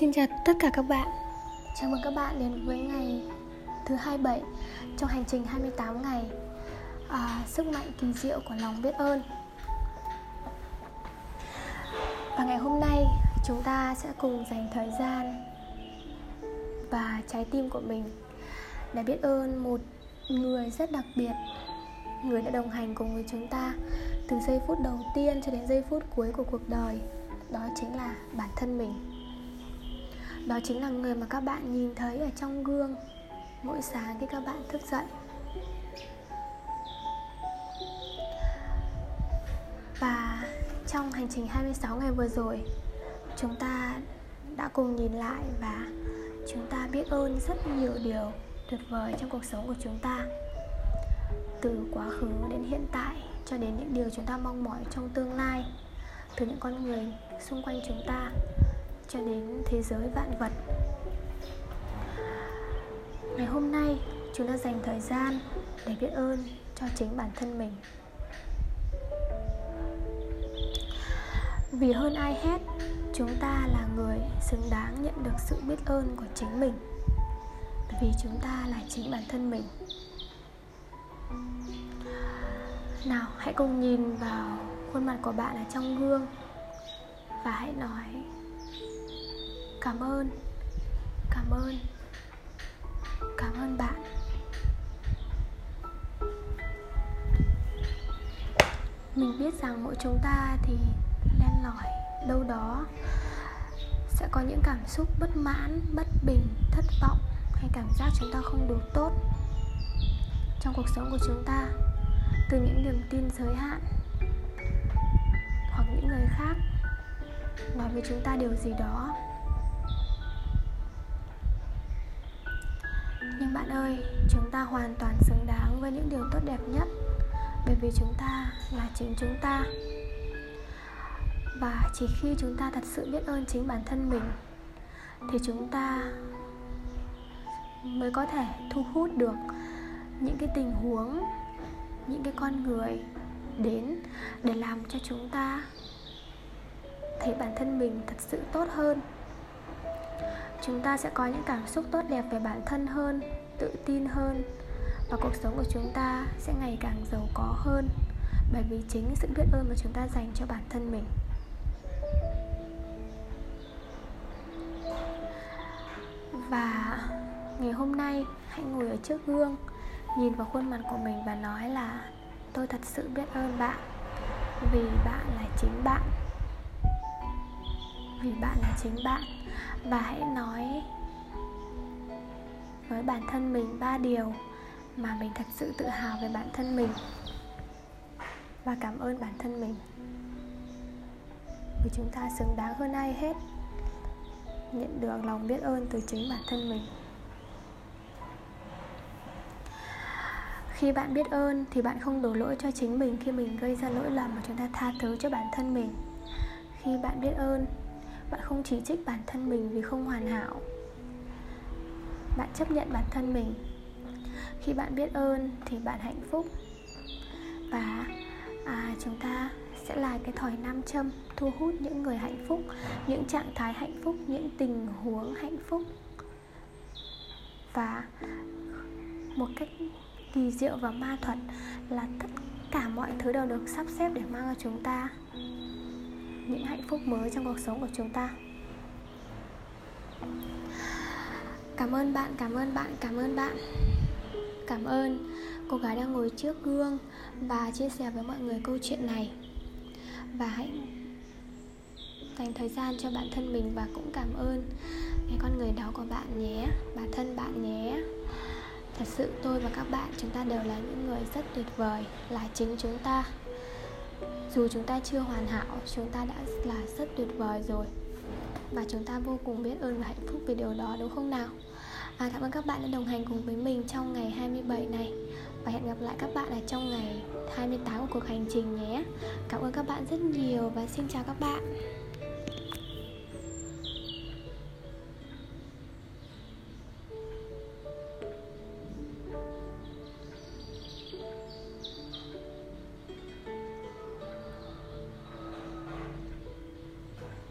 Xin chào tất cả các bạn. Chào mừng các bạn đến với ngày thứ 27 Trong hành trình 28 ngày. À, Sức mạnh kỳ diệu của lòng biết ơn. Và ngày hôm nay chúng ta sẽ cùng dành thời gian Và trái tim của mình Để biết ơn một người rất đặc biệt Người đã đồng hành cùng với chúng ta Từ giây phút đầu tiên cho đến giây phút cuối của cuộc đời. Đó chính là bản thân mình đó chính là người mà các bạn nhìn thấy ở trong gương. Mỗi sáng khi các bạn thức dậy. Và trong hành trình 26 ngày vừa rồi, chúng ta đã cùng nhìn lại và chúng ta biết ơn rất nhiều điều tuyệt vời trong cuộc sống của chúng ta. Từ quá khứ đến hiện tại, cho đến những điều chúng ta mong mỏi trong tương lai, từ những con người xung quanh chúng ta cho đến thế giới vạn vật. Ngày hôm nay chúng ta dành thời gian để biết ơn cho chính bản thân mình. Vì hơn ai hết, chúng ta là người xứng đáng nhận được sự biết ơn của chính mình. Vì chúng ta là chính bản thân mình. Nào, hãy cùng nhìn vào khuôn mặt của bạn ở trong gương và hãy nói cảm ơn. Cảm ơn. Cảm ơn bạn. Mình biết rằng mỗi chúng ta thì len lỏi đâu đó sẽ có những cảm xúc bất mãn, bất bình, thất vọng hay cảm giác chúng ta không đủ tốt trong cuộc sống của chúng ta, từ những niềm tin giới hạn hoặc những người khác nói với chúng ta điều gì đó. Nhưng bạn ơi, chúng ta hoàn toàn xứng đáng với những điều tốt đẹp nhất. Bởi vì chúng ta là chính chúng ta. Và chỉ khi chúng ta thật sự biết ơn chính bản thân mình, thì chúng ta mới có thể thu hút được những cái tình huống, những cái con người đến để làm cho chúng ta thấy bản thân mình thật sự tốt hơn chúng ta sẽ có những cảm xúc tốt đẹp về bản thân hơn, tự tin hơn. Và cuộc sống của chúng ta sẽ ngày càng giàu có hơn, bởi vì chính sự biết ơn mà chúng ta dành cho bản thân mình. Và ngày hôm nay, hãy ngồi ở trước gương, nhìn vào khuôn mặt của mình và nói là, tôi thật sự biết ơn bạn, vì bạn là chính bạn. Vì bạn là chính bạn và hãy nói với bản thân mình ba điều mà mình thật sự tự hào về bản thân mình. Và cảm ơn bản thân mình. Vì chúng ta xứng đáng hơn ai hết. Nhận được lòng biết ơn từ chính bản thân mình. Khi bạn biết ơn thì bạn không đổ lỗi cho chính mình khi mình gây ra lỗi lầm mà chúng ta tha thứ cho bản thân mình. Khi bạn biết ơn bạn không chỉ trích bản thân mình vì không hoàn hảo. Bạn chấp nhận bản thân mình. Khi bạn biết ơn thì bạn hạnh phúc. Và à, chúng ta sẽ là cái thỏi nam châm thu hút những người hạnh phúc những trạng thái hạnh phúc những tình huống hạnh phúc. Và một cách kỳ diệu và ma thuật là tất cả mọi thứ đều được sắp xếp để mang cho chúng ta những hạnh phúc mới trong cuộc sống của chúng ta. Cảm ơn bạn, cảm ơn bạn, cảm ơn bạn. Cảm ơn cô gái đang ngồi trước gương và chia sẻ với mọi người câu chuyện này. Và hãy dành thời gian cho bản thân mình và cũng cảm ơn cái con người đó của bạn nhé, bản thân bạn nhé. Thật sự tôi và các bạn, chúng ta đều là những người rất tuyệt vời, là chính chúng ta dù chúng ta chưa hoàn hảo chúng ta đã là rất tuyệt vời rồi. Và chúng ta vô cùng biết ơn và hạnh phúc vì điều đó đúng không nào? À, cảm ơn các bạn đã đồng hành cùng với mình trong ngày 27 này. Và hẹn gặp lại các bạn ở trong ngày 28 của cuộc hành trình nhé. Cảm ơn các bạn rất nhiều và xin chào các bạn.